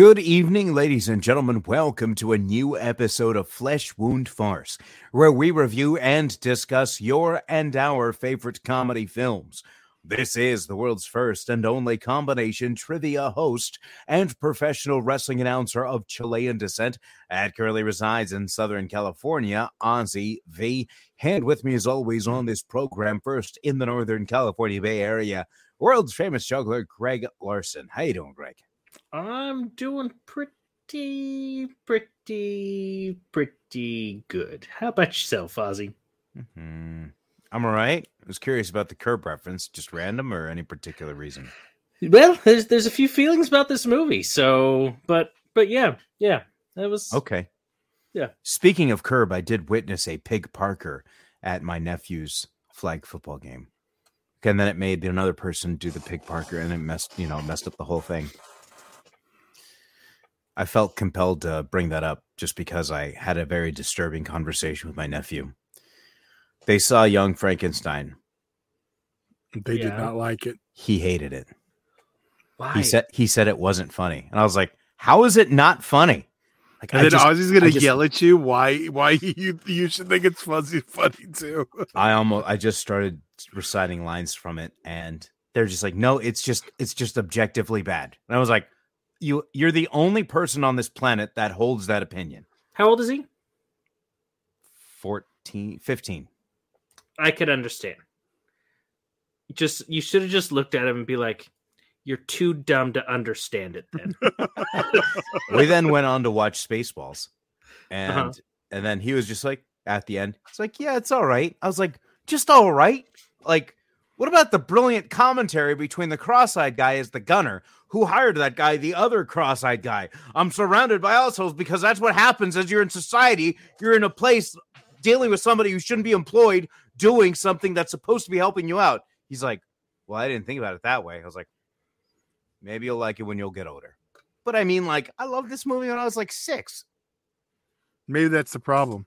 Good evening, ladies and gentlemen. Welcome to a new episode of Flesh Wound Farce, where we review and discuss your and our favorite comedy films. This is the world's first and only combination trivia host and professional wrestling announcer of Chilean descent and currently resides in Southern California, Ozzy V. And with me, as always, on this program, first in the Northern California Bay Area, world's famous juggler, Greg Larson. How you doing, Greg? I'm doing pretty, pretty, pretty good. How about yourself, Ozzy? Mm-hmm. I'm all right. I was curious about the curb reference, just random or any particular reason? Well, there's there's a few feelings about this movie, so but but yeah, yeah, that was okay. Yeah. Speaking of curb, I did witness a pig Parker at my nephew's flag football game. And then it made another person do the pig Parker, and it messed you know messed up the whole thing. I felt compelled to bring that up just because I had a very disturbing conversation with my nephew. They saw Young Frankenstein. They yeah. did not like it. He hated it. Why? He said he said it wasn't funny, and I was like, "How is it not funny?" Like, and I then just, Ozzy's gonna just, yell at you why why you you should think it's fuzzy funny too. I almost I just started reciting lines from it, and they're just like, "No, it's just it's just objectively bad." And I was like, "You you're the only person on this planet that holds that opinion." How old is he? 14, 15. I could understand. Just you should have just looked at him and be like, "You're too dumb to understand it." Then we then went on to watch Spaceballs, and uh-huh. and then he was just like at the end, it's like, "Yeah, it's all right." I was like, "Just all right." Like, what about the brilliant commentary between the cross-eyed guy as the gunner, who hired that guy, the other cross-eyed guy? I'm surrounded by assholes because that's what happens as you're in society. You're in a place dealing with somebody who shouldn't be employed doing something that's supposed to be helping you out. He's like, Well, I didn't think about it that way. I was like, Maybe you'll like it when you'll get older. But I mean, like, I love this movie when I was like six. Maybe that's the problem.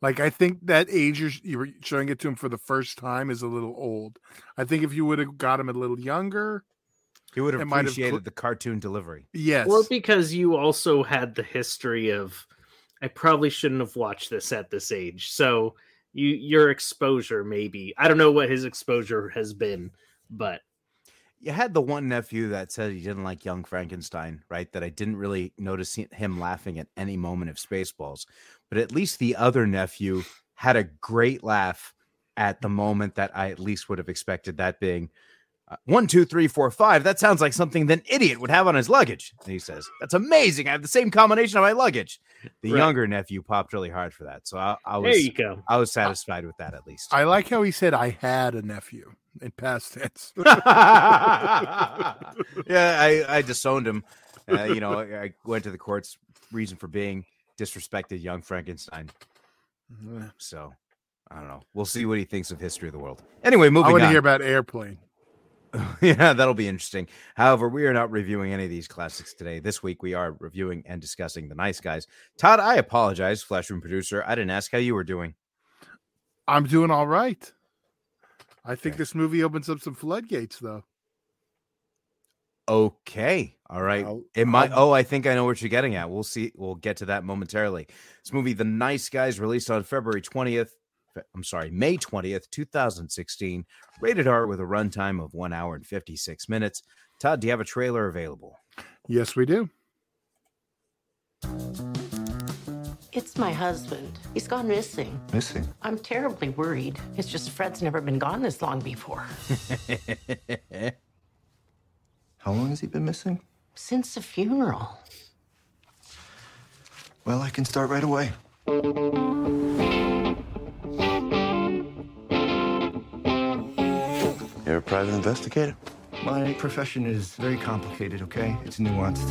Like, I think that age you're, you're showing it to him for the first time is a little old. I think if you would have got him a little younger, he would have appreciated cl- the cartoon delivery. Yes. Well, because you also had the history of, I probably shouldn't have watched this at this age. So you your exposure maybe i don't know what his exposure has been but you had the one nephew that said he didn't like young frankenstein right that i didn't really notice him laughing at any moment of spaceballs but at least the other nephew had a great laugh at the moment that i at least would have expected that being uh, one, two, three, four, five. That sounds like something that an idiot would have on his luggage. And he says, That's amazing. I have the same combination of my luggage. The right. younger nephew popped really hard for that. So I, I was there you go. I was satisfied with that at least. I like how he said I had a nephew in past tense. yeah, I, I disowned him. Uh, you know, I went to the courts reason for being disrespected young Frankenstein. Mm-hmm. So I don't know. We'll see what he thinks of history of the world. Anyway, moving I want to hear about airplane. yeah, that'll be interesting. However, we are not reviewing any of these classics today. This week, we are reviewing and discussing The Nice Guys. Todd, I apologize, Flesh Wound producer. I didn't ask how you were doing. I'm doing all right. I think okay. this movie opens up some floodgates, though. Okay. All right. It might. Oh, I think I know what you're getting at. We'll see. We'll get to that momentarily. This movie, The Nice Guys, released on February 20th, I'm sorry, May 20th, 2016. Rated R with a runtime of one hour and 56 minutes. Todd, do you have a trailer available? Yes, we do. It's my husband. He's gone missing. Missing? I'm terribly worried. It's just Fred's never been gone this long before. How long has he been missing? Since the funeral. Well, I can start right away. You're a private investigator? My profession is very complicated, okay? It's nuanced.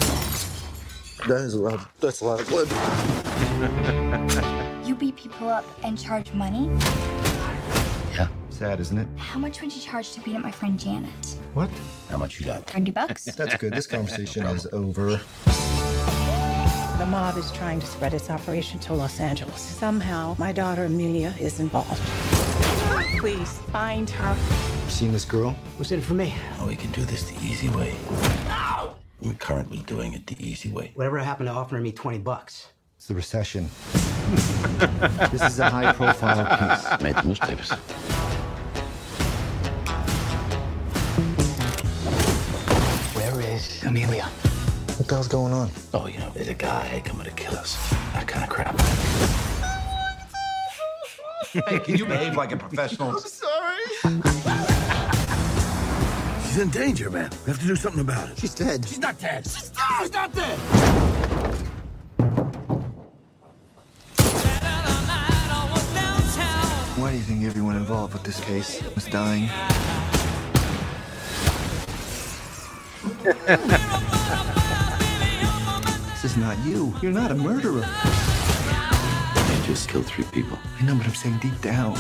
That is a lot of, that's a lot of blood. you beat people up and charge money? Yeah. Sad, isn't it? How much would you charge to beat up my friend Janet? What? How much you got? 30 bucks. That's good. This conversation is over. The mob is trying to spread its operation to Los Angeles. Somehow, my daughter Amelia is involved. Please find her. Seen this girl? What's in it for me? Oh, we can do this the easy way. We're currently doing it the easy way. Whatever happened to offering me 20 bucks? It's the recession. this is a high profile piece. Made the newspapers. Where is Amelia? What the hell's going on? Oh, you know, there's a guy coming to kill us. That kind of crap. Hey, can you behave like a professional? I'm sorry. She's in danger, man. We have to do something about it. She's dead. She's not dead. She's dead. She's not dead. Why do you think everyone involved with this case is dying? this is not you. You're not a murderer. Just killed three people. I know, but I'm saying deep down.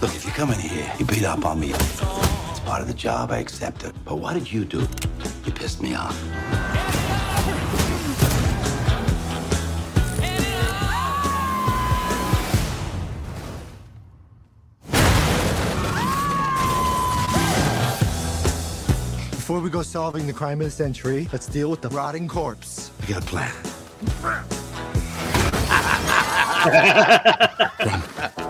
Look, if you come in here, you beat up on me. It's part of the job. I accept it. But what did you do? You pissed me off. Before we go solving the crime of the century, let's deal with the rotting corpse. I got a plan.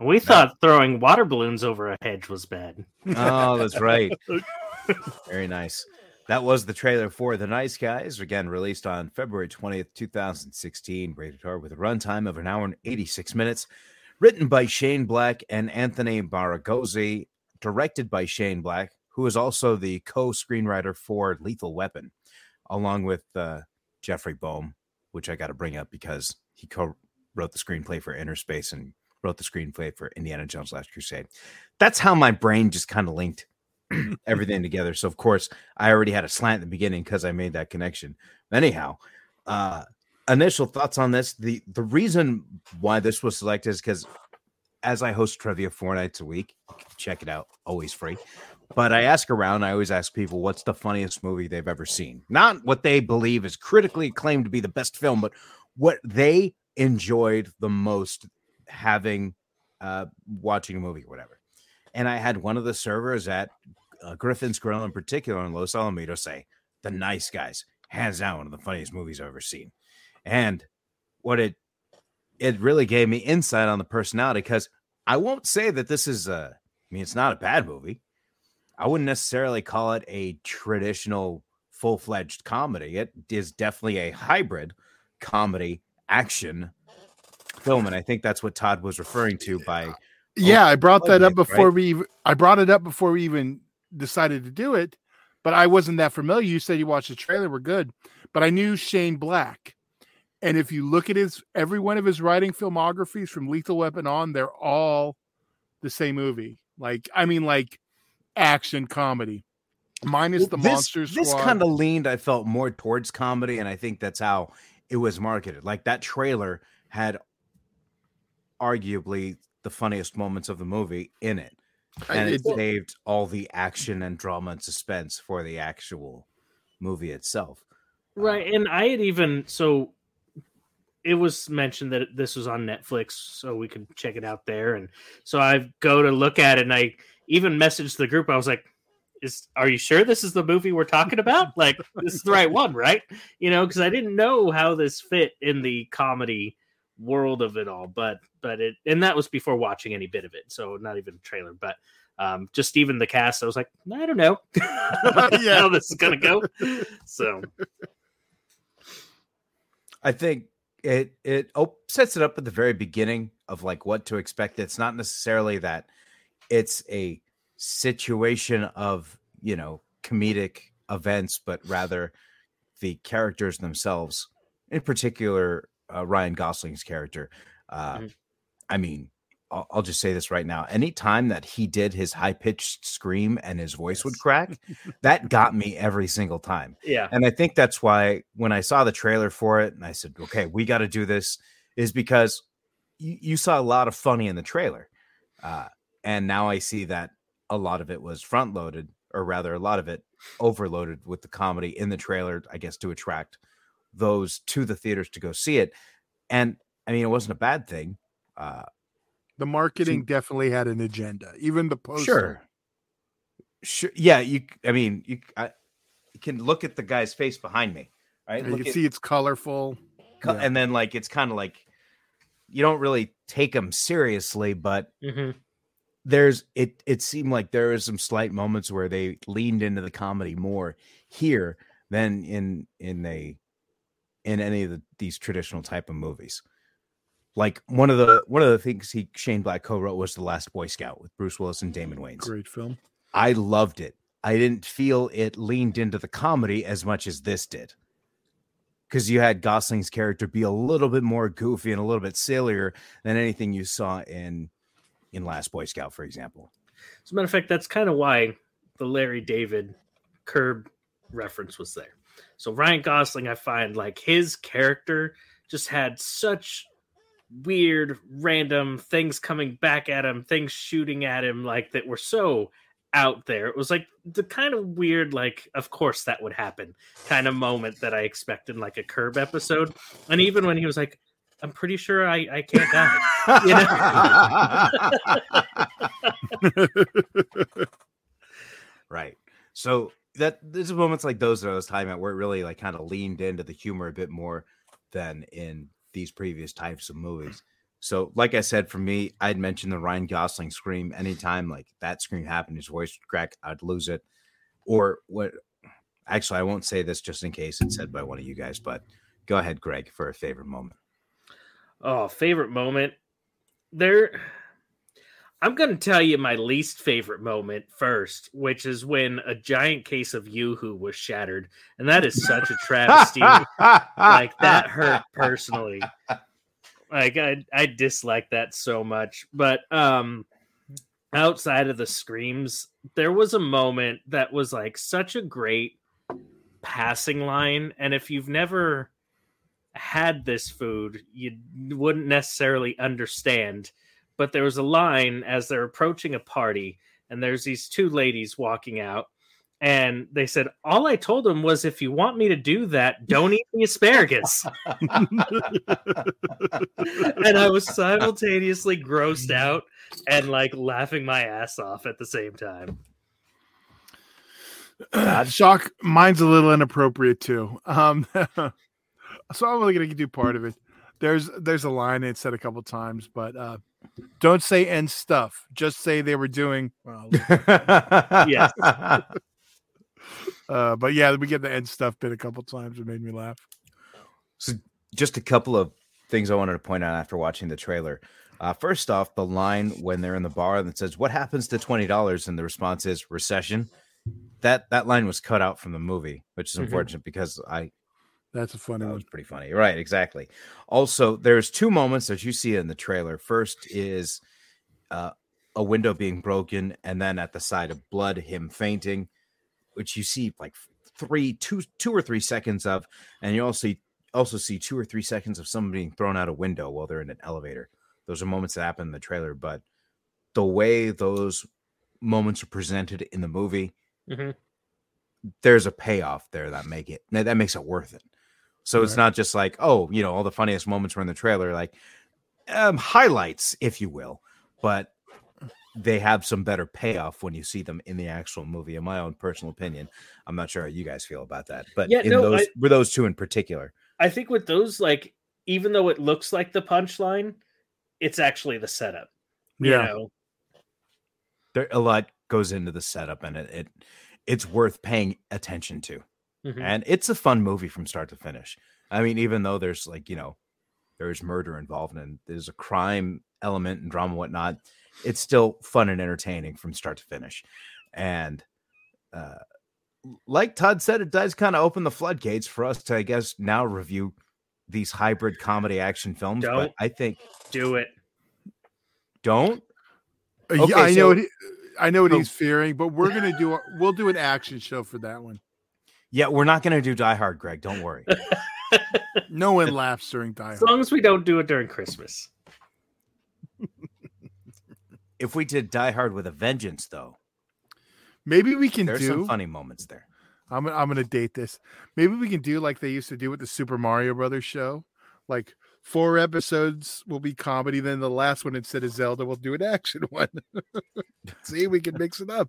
We thought throwing water balloons over a hedge was bad. Oh, that's right. Very nice. That was the trailer for The Nice Guys, again released on February 20th, 2016, rated R with a runtime of an hour and 86 minutes. Written by Shane Black and Anthony Bagarozzi, directed by Shane Black, who is also the co-screenwriter for Lethal Weapon, along with uh, Jeffrey Boam, which I got to bring up because he co-wrote the screenplay for Innerspace and wrote the screenplay for Indiana Jones Last Crusade. That's how my brain just kind of linked everything together. So of course, I already had a slant at the beginning because I made that connection. Anyhow, uh initial thoughts on this. The the reason why this was selected is because as I host trivia four nights a week, check it out, always free. But I ask around, I always ask people what's the funniest movie they've ever seen. Not what they believe is critically acclaimed to be the best film, but what they enjoyed the most having uh watching a movie or whatever. And I had one of the servers at uh, Griffin's Grill in particular in Los Alamitos say, The Nice Guys, hands down one of the funniest movies I've ever seen. And what it it really gave me insight on the personality because I won't say that this is a I mean it's not a bad movie. I wouldn't necessarily call it a traditional full-fledged comedy. It is definitely a hybrid comedy action film and I think that's what Todd was referring to by Yeah, I brought that up before right? we. I brought it up before we even decided to do it, but I wasn't that familiar. You said you watched the trailer, we're good, but I knew Shane Black, and if you look at his every one of his writing filmographies from Lethal Weapon on, they're all the same movie. Like I mean, like action comedy, minus the this, Monster This kind of leaned, I felt, more towards comedy, and I think that's how it was marketed. Like that trailer had arguably the funniest moments of the movie in it, I- and it it- saved all the action and drama and suspense for the actual movie itself. Uh, right. And I had even so it was mentioned that this was on Netflix, so we could check it out there. And so I go to look at it and I even messaged the group. I was like, is are you sure this is the movie we're talking about? Like this is the right one, right? You know, because I didn't know how this fit in the comedy world of it all. But but it and that was before watching any bit of it. So not even a trailer, but um just even the cast, I was like, I don't know Yeah. how this is gonna go. So I think it it op- sets it up at the very beginning of like what to expect. It's not necessarily that it's a situation of you know comedic events, but rather the characters themselves. In particular, uh, Ryan Gosling's character. Uh, Mhm. I mean, I'll, I'll just say this right now. Anytime that he did his high pitched scream and his voice would crack, that got me every single time. yeah. And I think that's why when I saw the trailer for it and I said, okay, we got to do this, is because you, you saw a lot of funny in the trailer. Uh, and now I see that a lot of it was front loaded, or rather, a lot of it overloaded with the comedy in the trailer, I guess, to attract those to the theaters to go see it. And I mean, it wasn't a bad thing. Uh, The marketing definitely had an agenda. Even the poster. Sure. Sure. Yeah, you. I mean, you. I, you can look at the guy's face behind me, right? You Look can at- see it's colorful. co- yeah. and then like it's kind of like you don't really take him seriously, but hmm there's it. It seemed like there was some slight moments where they leaned into the comedy more here than in in a in any of the, these traditional type of movies. Like one of the one of the things he Shane Black co-wrote was The Last Boy Scout with Bruce Willis and Damon Wayans. Great film. I loved it. I didn't feel it leaned into the comedy as much as this did. Because you had Gosling's character be a little bit more goofy and a little bit sillier than anything you saw in in Last Boy Scout, for example. As a matter of fact, that's kind of why the Larry David curb reference was there. So Ryan Gosling, I find like his character just had such weird, random things coming back at him, things shooting at him, like that were so out there. It was like the kind of weird, like, of course that would happen kind of moment that I expect in like a curb episode. And even when he was like, I'm pretty sure I, I can't die. Right. So that there's moments like those that I was talking about where it really like kind of leaned into the humor a bit more than in these previous types of movies. So, like I said, for me, I'd mentioned the Ryan Gosling scream. Anytime like that scream happened, his voice would crack, I'd lose it. Or what? Actually, I won't say this just in case it's said by one of you guys, but go ahead, Greg, for a favorite moment. Oh, favorite moment. There I'm going to tell you my least favorite moment first, which is when a giant case of Yoo-Hoo was shattered, and that is such a travesty. like that hurt personally. Like I I dislike that so much. But um outside of the screams, there was a moment that was like such a great passing line and if you've never had this food, you wouldn't necessarily understand. But there was a line as they're approaching a party, and there's these two ladies walking out, and they said, All I told them was, if you want me to do that, don't eat the asparagus. and I was simultaneously grossed out and like laughing my ass off at the same time. Shock. Mine's a little inappropriate too. Um, so I'm only going to do part of it. There's there's a line it's said a couple times, but uh, don't say end stuff. Just say they were doing. Well, Yes. uh, but yeah, we get the end stuff bit a couple times. It made me laugh. So, just a couple of things I wanted to point out after watching the trailer. Uh, first off, the line when they're in the bar that says, "What happens to twenty dollars?" and the response is recession. That that line was cut out from the movie, which is Mhm. unfortunate because I That's a funny that one. was pretty funny. Right, exactly. Also, there's two moments that you see in the trailer. First is uh, a window being broken, and then at the side of blood, him fainting, which you see like three, two, two or three seconds of, and you also also see two or three seconds of someone being thrown out a window while they're in an elevator. Those are moments that happen in the trailer, but the way those moments are presented in the movie, Mhm. there's a payoff there that make it that makes it worth it. So it's Right. not just like, oh, you know, all the funniest moments were in the trailer, like um, highlights, if you will, but they have some better payoff when you see them in the actual movie. In my own personal opinion, I'm not sure how you guys feel about that, but Yeah, in no, those I- were those two in particular. I think with those, like, even though it looks like the punchline, it's actually the setup. You Yeah. know? There a lot goes into the setup, and it, it it's worth paying attention to. Mhm. and it's a fun movie from start to finish. I mean, even though there's like you know, there's murder involved and there's a crime element and drama, and whatnot, it's still fun and entertaining from start to finish. And uh, like Todd said, it does kind of open the floodgates for us to, I guess, now review these hybrid comedy action films. But Don't. I think Do it. don't. Uh, yeah, Okay, I know. so- What he, I know what so- he's fearing, but we're gonna do. a- We'll do an action show for that one. Yeah, we're not going to do Die Hard, Greg. Don't worry. No one laughs during Die Hard. As long as we don't do it during Christmas. if we did Die Hard with a Vengeance, though, Maybe we can there's do. some funny moments there. I'm I'm gonna date this. Maybe we can do like they used to do with the Super Mario Brothers show, like four episodes will be comedy. Then the last one, instead of Zelda, we'll do an action one. See, we can mix it up.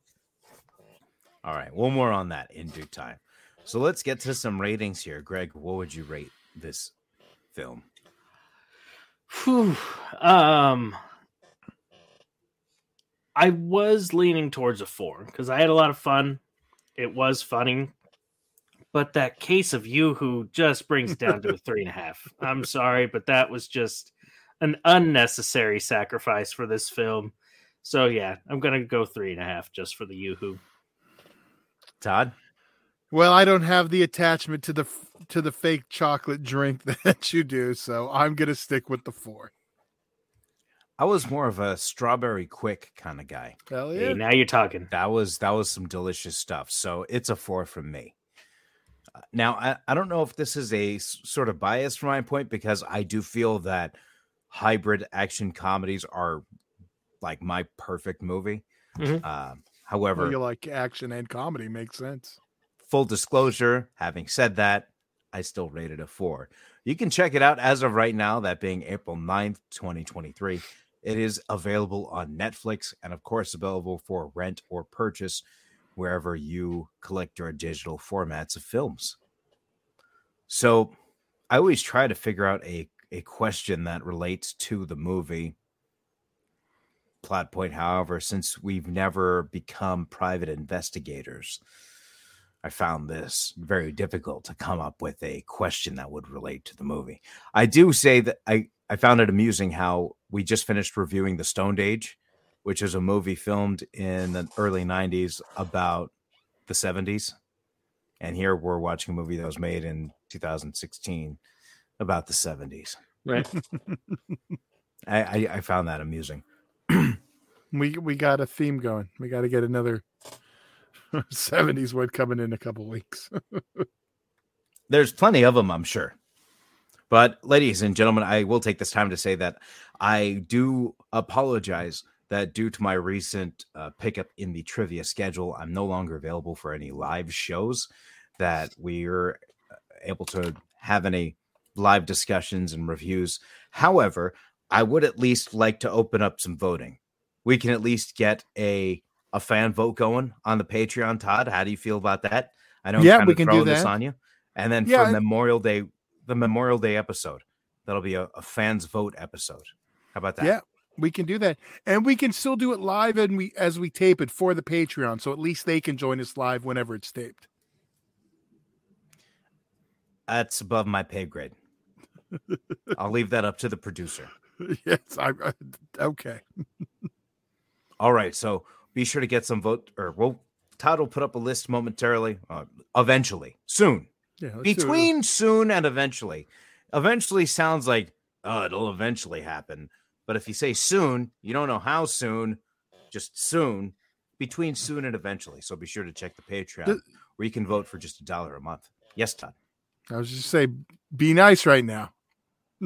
All right, one more on that in due time. So let's get to some ratings here. Greg, what would you rate this film? Whew. Um, I was leaning towards a four because I had a lot of fun. It was funny, but that case of Yoo-Hoo just brings it down to a three and a half. I'm sorry, but that was just an unnecessary sacrifice for this film. So yeah, I'm gonna go three and a half just for the yoo-hoo. Todd? Well, I don't have the attachment to the to the fake chocolate drink that you do, so I'm gonna stick with the four. I was more of a strawberry Quik kind of guy. Hell Hey, yeah! now you're talking. That was that was some delicious stuff. So it's a four from me. Uh, Now I, I don't know if this is a s- sort of bias from my point because I do feel that hybrid action comedies are like my perfect movie. Mhm. Uh, however, Well, you like action and comedy makes sense. Full disclosure, having said that, I still rated a four. You can check it out as of right now, that being April 9th, 2023. It is available on Netflix and, of course, available for rent or purchase wherever you collect your digital formats of films. So I always try to figure out a, a question that relates to the movie. Plot point, however, since we've never become private investigators, I found this very difficult to come up with a question that would relate to the movie. I do say that I, I found it amusing how we just finished reviewing The Stoned Age, which is a movie filmed in the early 90s about the 70s. And here we're watching a movie that was made in 2016 about the 70s. Right. I, I, I found that amusing. We we got a theme going. We got to get another '70s one coming in a couple weeks. There's plenty of them, I'm sure. But, ladies and gentlemen, I will take this time to say that I do apologize that due to my recent uh, pickup in the trivia schedule, I'm no longer available for any live shows that we're uh, able to have any live discussions and reviews. However, I would at least like to open up some voting. We can at least get a a fan vote going on the Patreon. Todd, how do you feel about that? I know Yeah, we can do this that. on you. And then Yeah, for I- Memorial Day, the Memorial Day episode, that'll be a, a fans vote episode. How about that? yeah, we can do that, and we can still do it live and we as we tape it for the Patreon, so at least they can join us live whenever it's taped. That's above my pay grade. I'll leave that up to the producer. yes, I, I okay. All right, so be sure to get some vote, or well, Todd will put up a list momentarily, uh, eventually, soon. Yeah, let's do it. Between soon and eventually. Eventually sounds like, oh, it'll eventually happen. But if you say soon, you don't know how soon, just soon, between soon and eventually. So be sure to check the Patreon The- where you can vote for just a dollar a month. Yes, Todd. I was just say, be nice right now.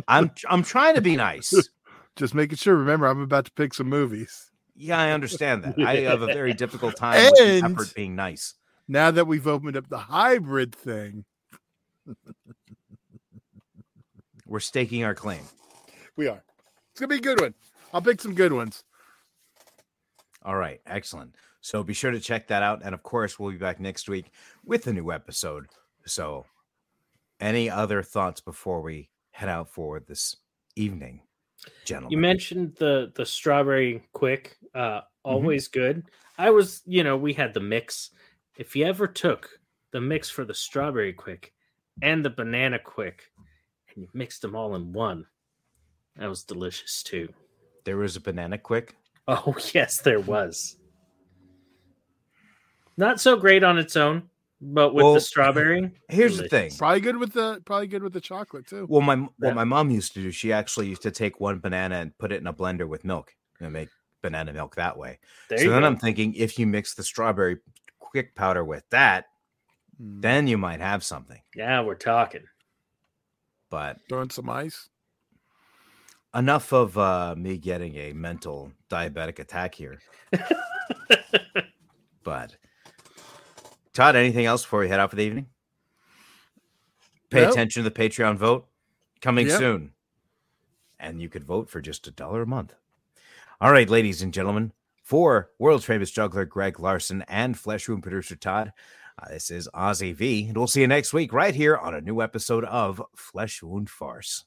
I'm I'm trying to be nice. Just making sure. Remember, I'm about to pick some movies. Yeah, I understand that. I have a very difficult time with the effort being nice. Now that we've opened up the hybrid thing, We're staking our claim. we are. It's gonna be a good one. I'll pick some good ones. All right, excellent. So be sure to check that out. And of course, we'll be back next week with a new episode. So, any other thoughts before we head out for this evening, gentlemen? You mentioned the the strawberry Quik, uh, always good. I was, you know, we had the mix. If you ever took the mix for the strawberry Quik and the banana Quik, and you mixed them all in one, that was delicious too. there was a banana Quik. Oh yes, there was. Not so great on its own, but with Well, the strawberry. Here's the thing. Probably good with the probably good with the chocolate too. Well, my Yeah. what my mom used to do, she actually used to take one banana and put it in a blender with milk and make banana milk that way. There so then go. I'm thinking if you mix the strawberry Quik powder with that, Mm. then you might have something. Yeah, we're talking. But Throwing some ice. enough of uh, me getting a mental diabetic attack here. but Todd, anything else before we head out for the evening? Pay Nope. attention to the Patreon vote coming Yep. soon. and you could vote for just a dollar a month. All right, ladies and gentlemen, for world famous juggler Greg Larson and Flesh Wound producer Todd, uh, this is Ozzy V, and we'll see you next week right here on a new episode of Flesh Wound Farce.